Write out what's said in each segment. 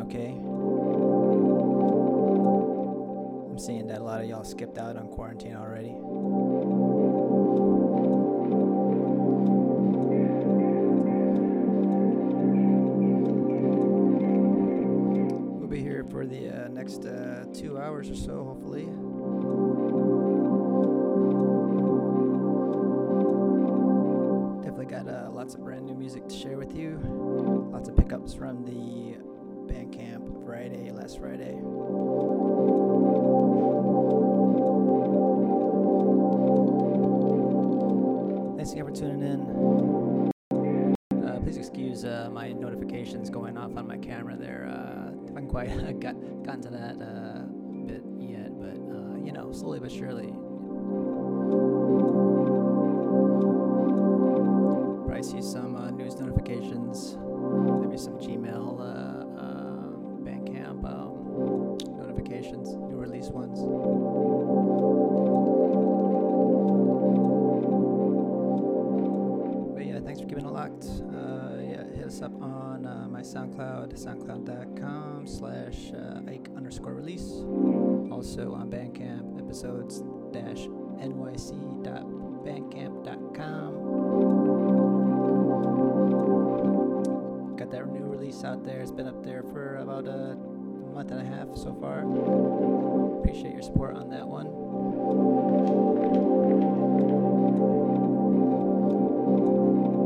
okay. I'm seeing that a lot of y'all skipped out on quarantine already. We'll be here for the uh, next uh, two hours or so, hopefully. Definitely got uh, lots of brand new music to share with you. Lots of pickups from the Bandcamp Friday, last Friday. Thanks again for tuning in. Uh, please excuse uh, my notifications going off on my camera there. Uh, haven't quite got gotten to that uh, bit yet, but uh, you know, slowly but surely. Probably see some uh, news notifications, maybe some Gmail, uh, Bandcamp um, notifications, new release ones. But yeah, thanks for keeping it locked. Uh, yeah, hit us up on uh, my SoundCloud, soundcloud.com slash uh, Ike underscore release. Also on Bandcamp, episodes dash nyc.bandcamp.com. Got that new release out there. It's been up there for about a month and a half so far. Appreciate your support on that one. Estoy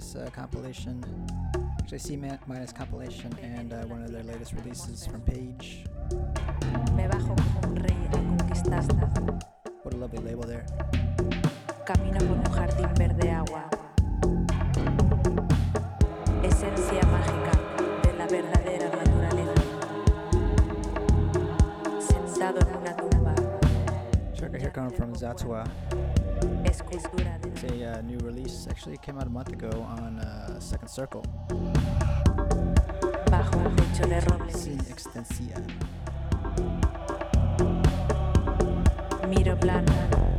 Minus uh, compilation. Actually, C ma- minus compilation and uh, one of their latest releases from Page. Me bajo como un rey a conquistarla. What a lovely label there. Camino por un jardín verde agua. Esencia mágica de la verdadera naturaleza. Sentado en una tumba, Track I hear coming from Zatua. Escultura It's de a uh, new release. Actually, it came out a month ago on uh, Second Circle. bajo un lecho de robles. Sin Extensia. Miro plano.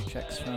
Checks from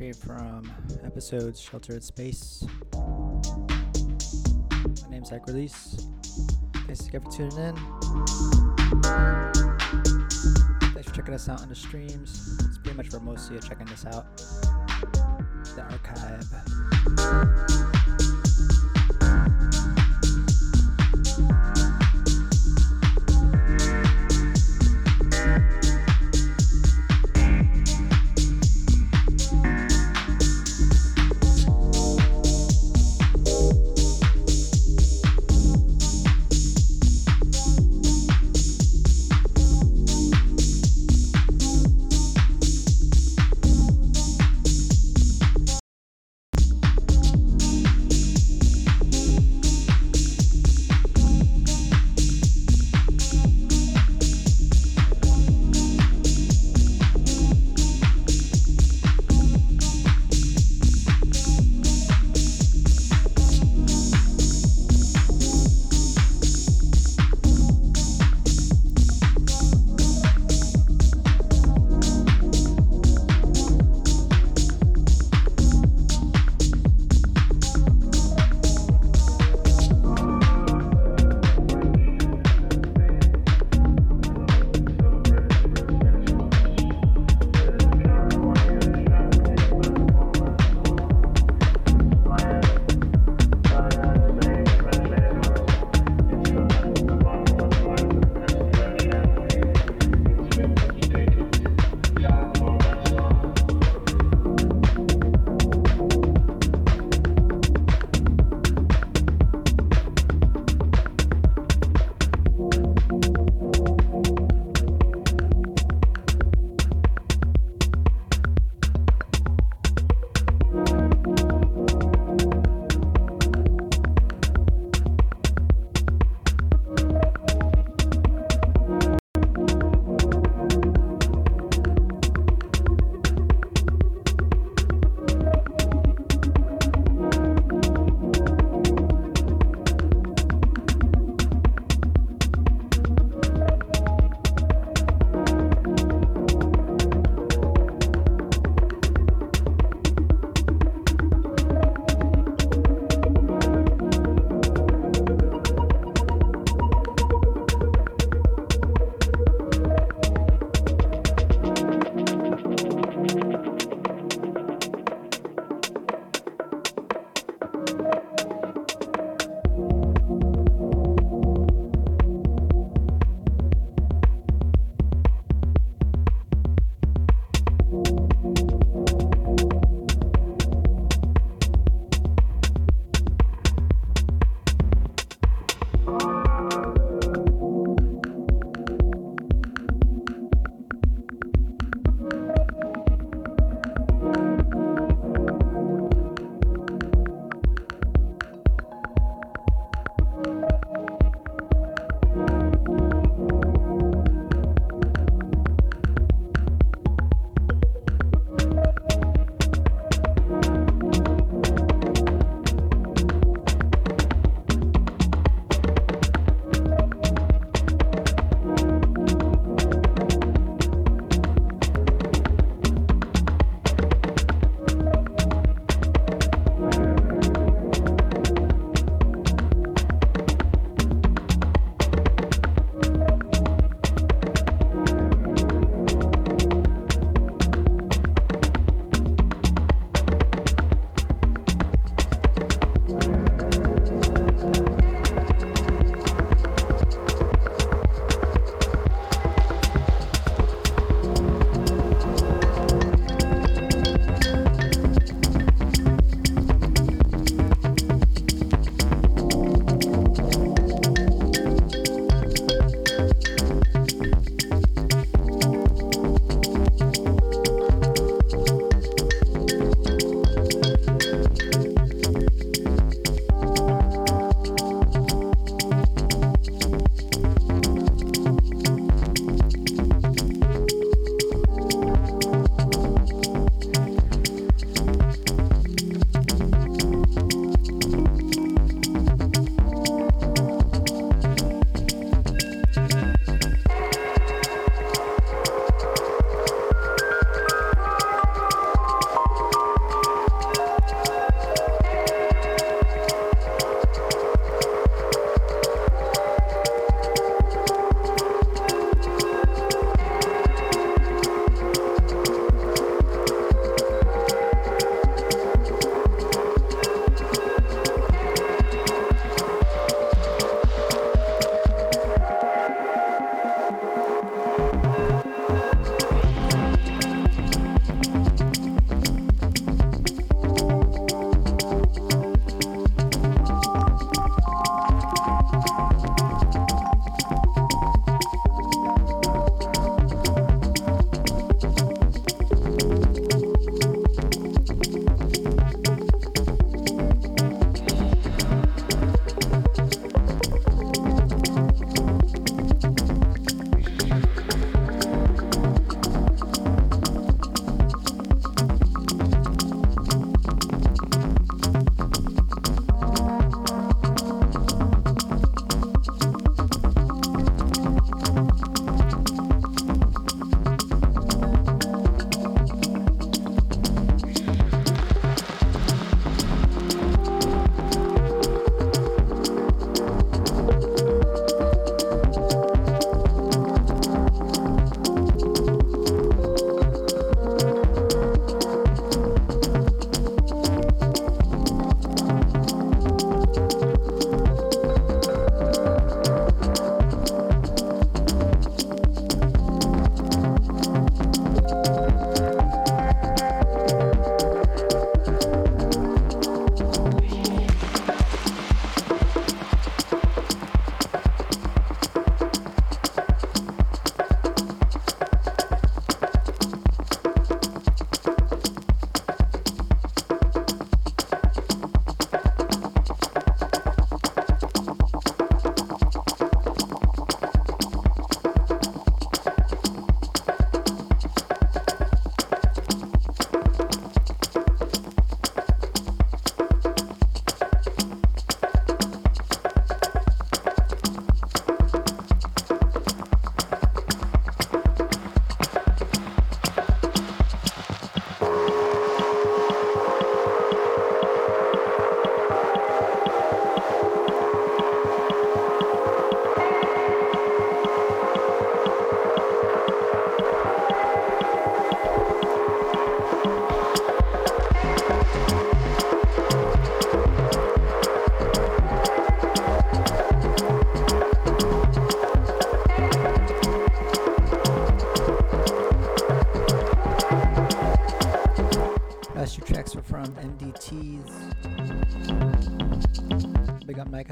uh, from episodes Shelter In Space. My name's Zach Release. Thanks again for tuning in. Thanks for checking us out on the streams. It's pretty much where most of you are checking this out.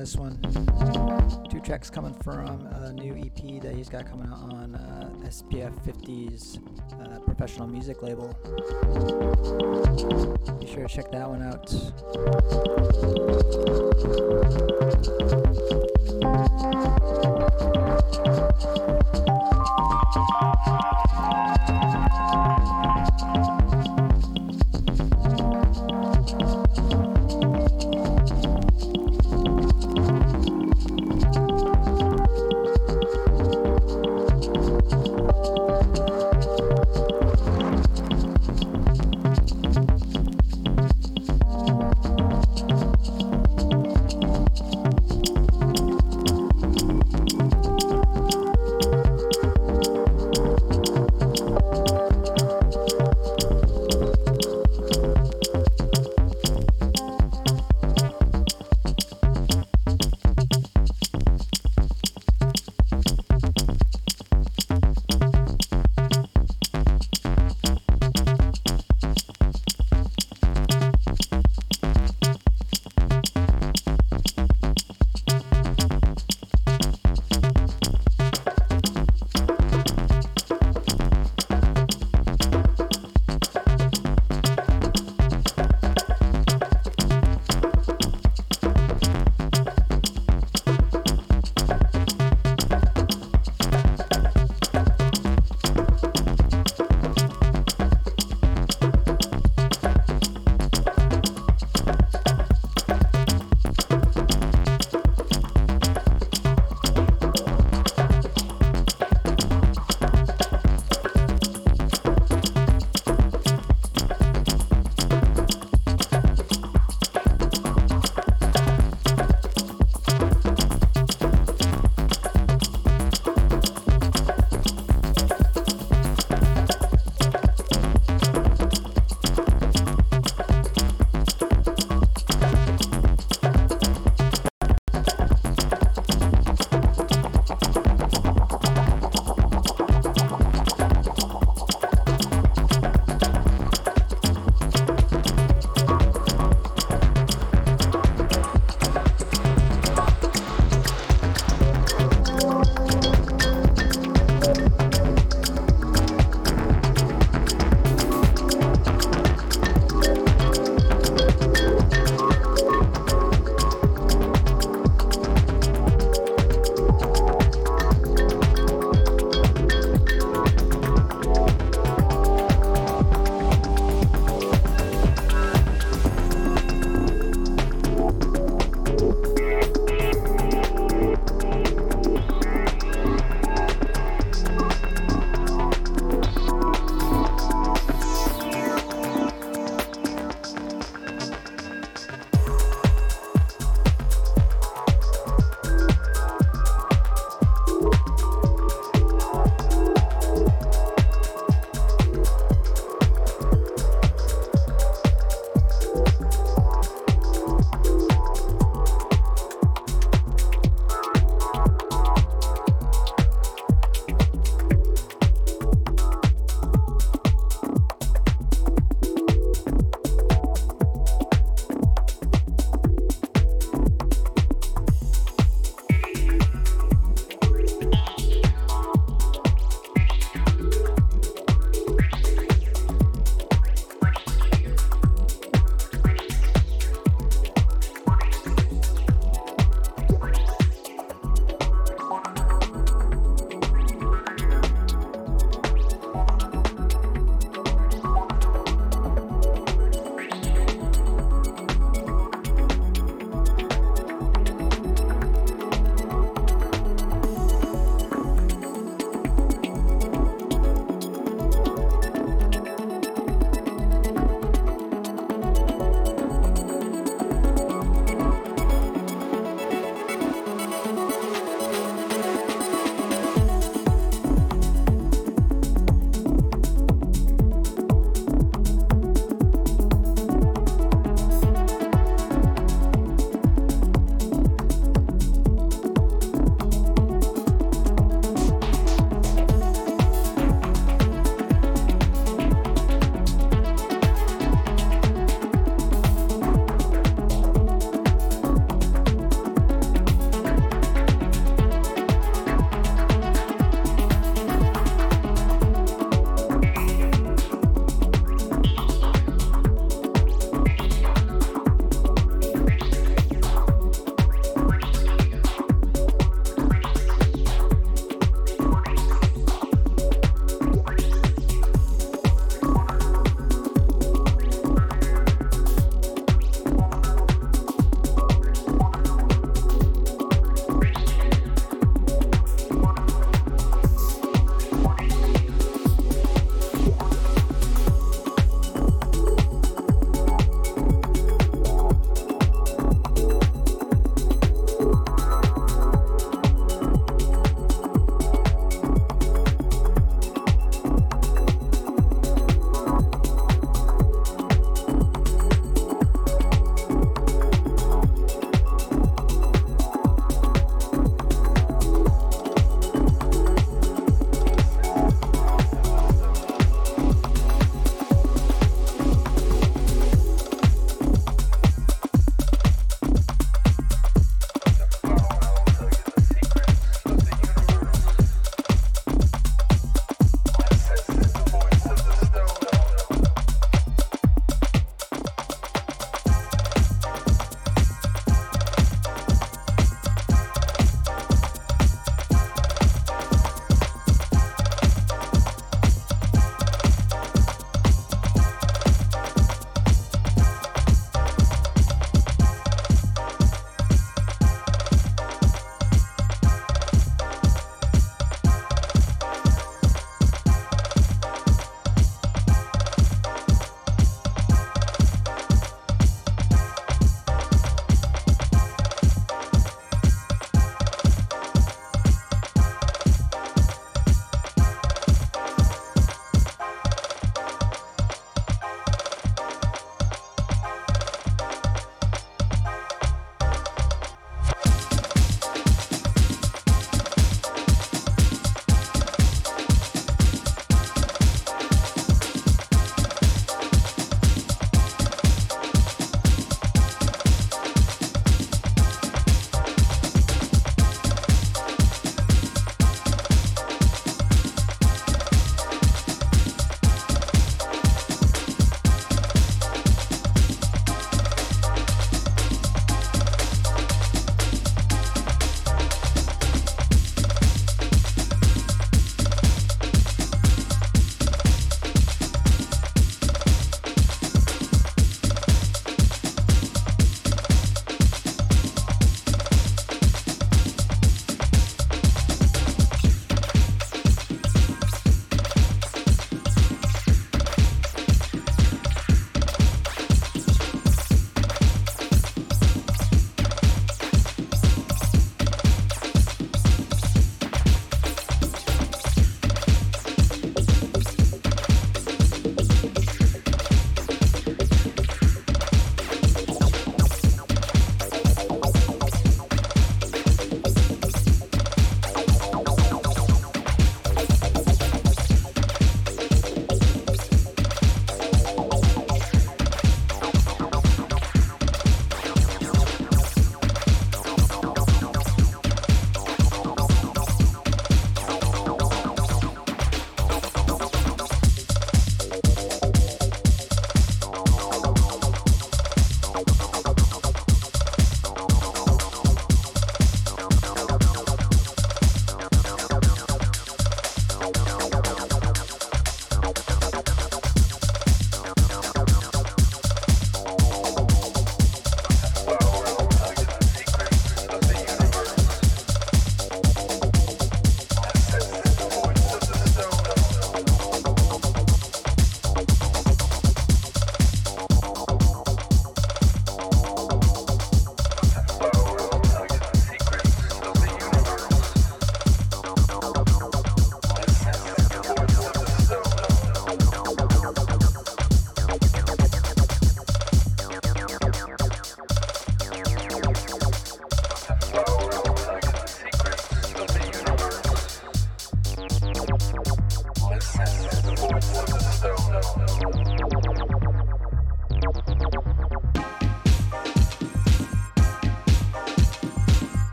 This one. Two tracks coming from a new EP that he's got coming out on uh, SPF 50's uh, professional music label. Be sure to check that one out.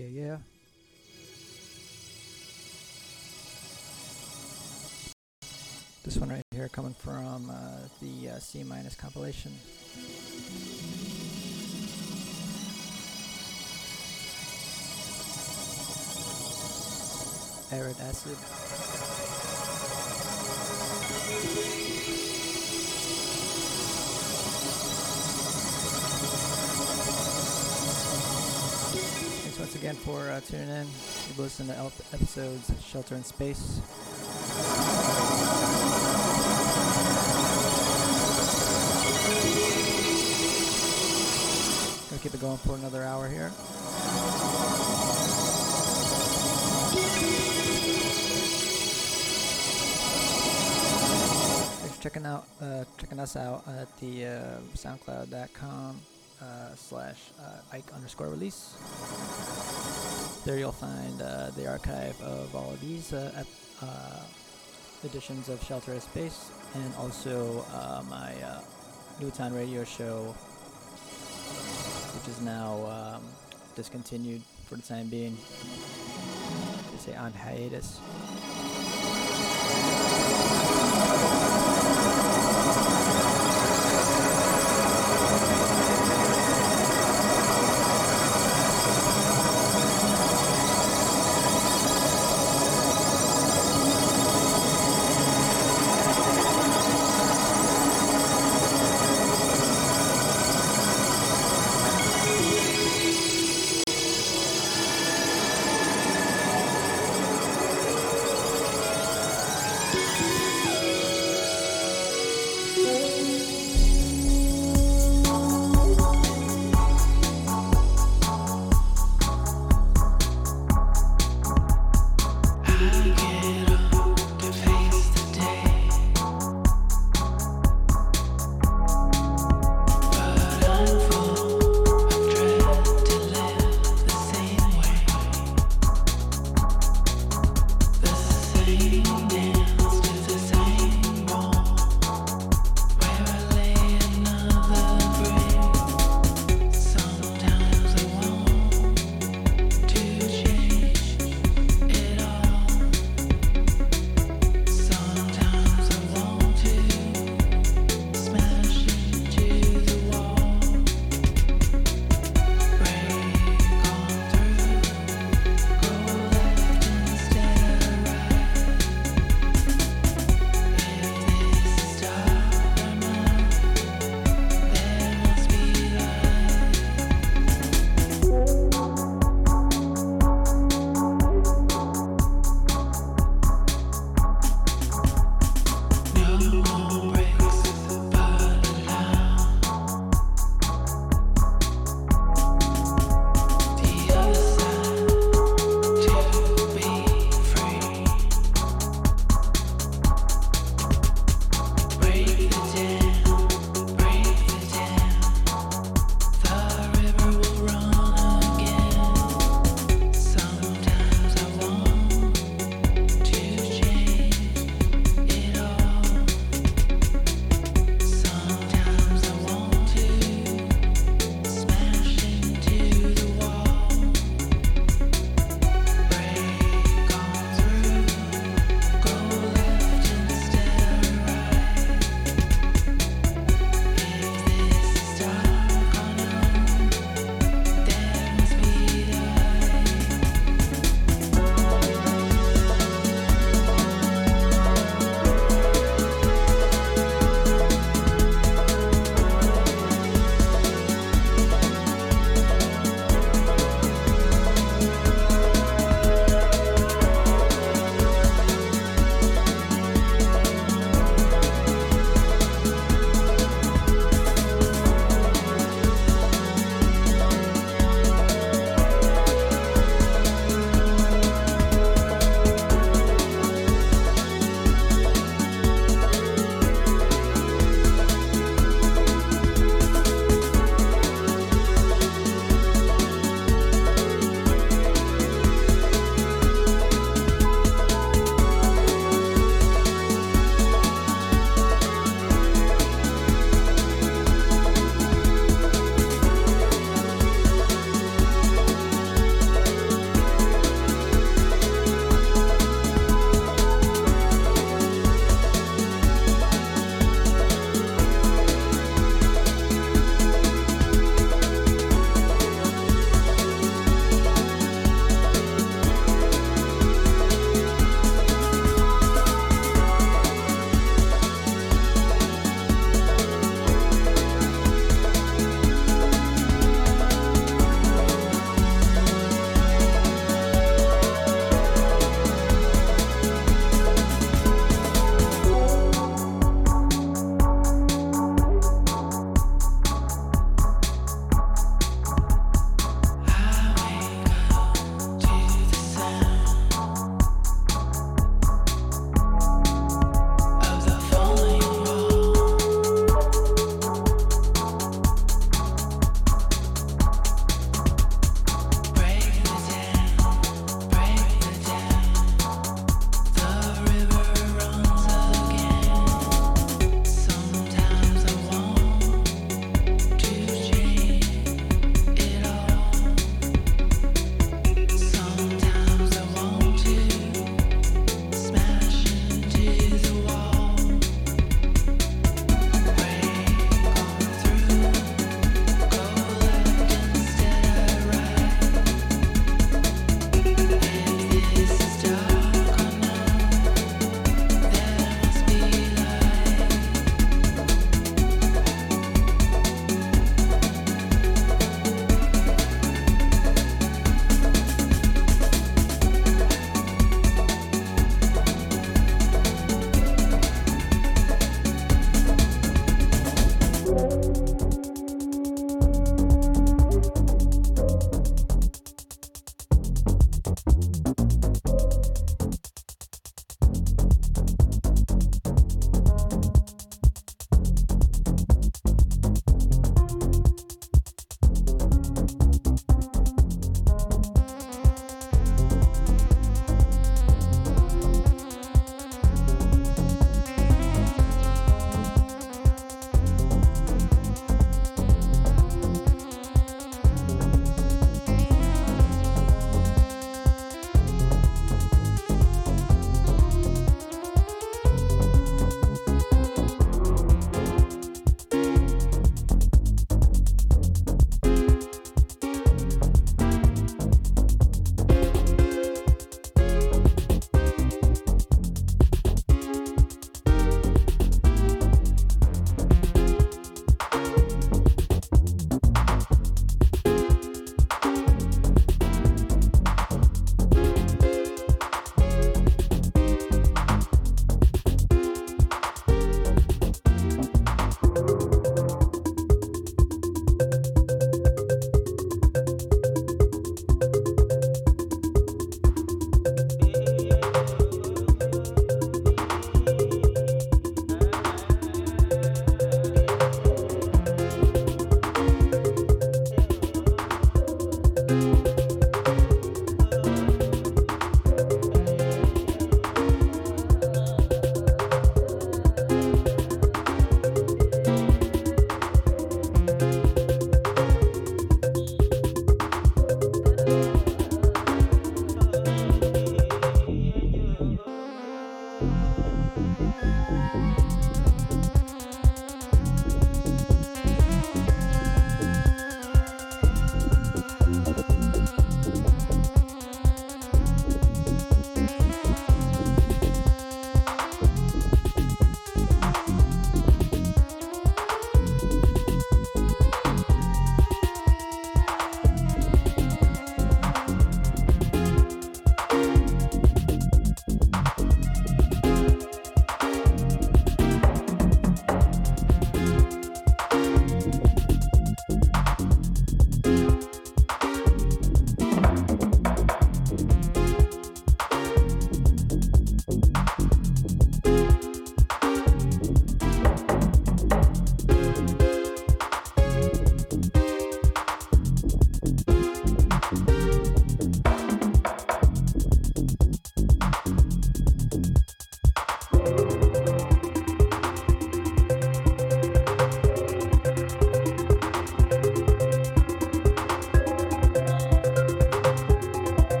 Yeah, yeah. This one right here coming from uh, the uh, C minus compilation. Arid acid. Again for uh, tuning in. You've listened to episodes Shelter in Space. Gonna keep it going for another hour here. Thanks for checking out uh, checking us out at the uh, SoundCloud.com uh, slash uh, Ike underscore release. There you'll find uh, the archive of all of these uh, uh, editions of Shelter in Space, and also uh, my uh, Newtown radio show, which is now um, discontinued for the time being. They say on hiatus.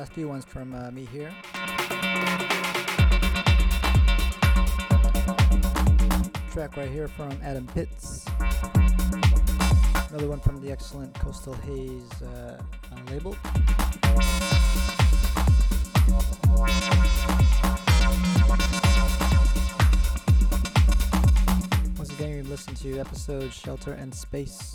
Last few ones from uh, me here. Track right here from Adam Pits. Another one from the excellent Coastal Haze uh, label. Once again, you listen to episode Shelter In Space.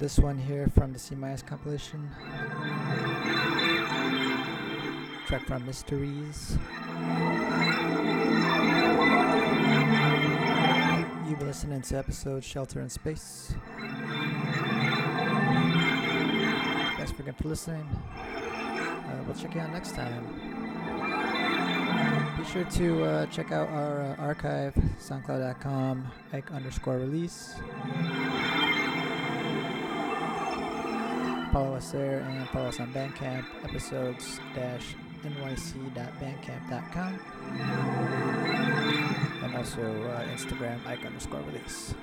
This one here from the C compilation. Track from Mysteries. You've been listening to episode Shelter in Space. Thanks again for listening. Uh, we'll check you out next time. Be sure to uh, check out our uh, archive, soundcloud.com, Ike underscore release. Follow us there and follow us on Bandcamp, episodes nyc.bandcamp.com. And also uh, Instagram, Ike underscore release.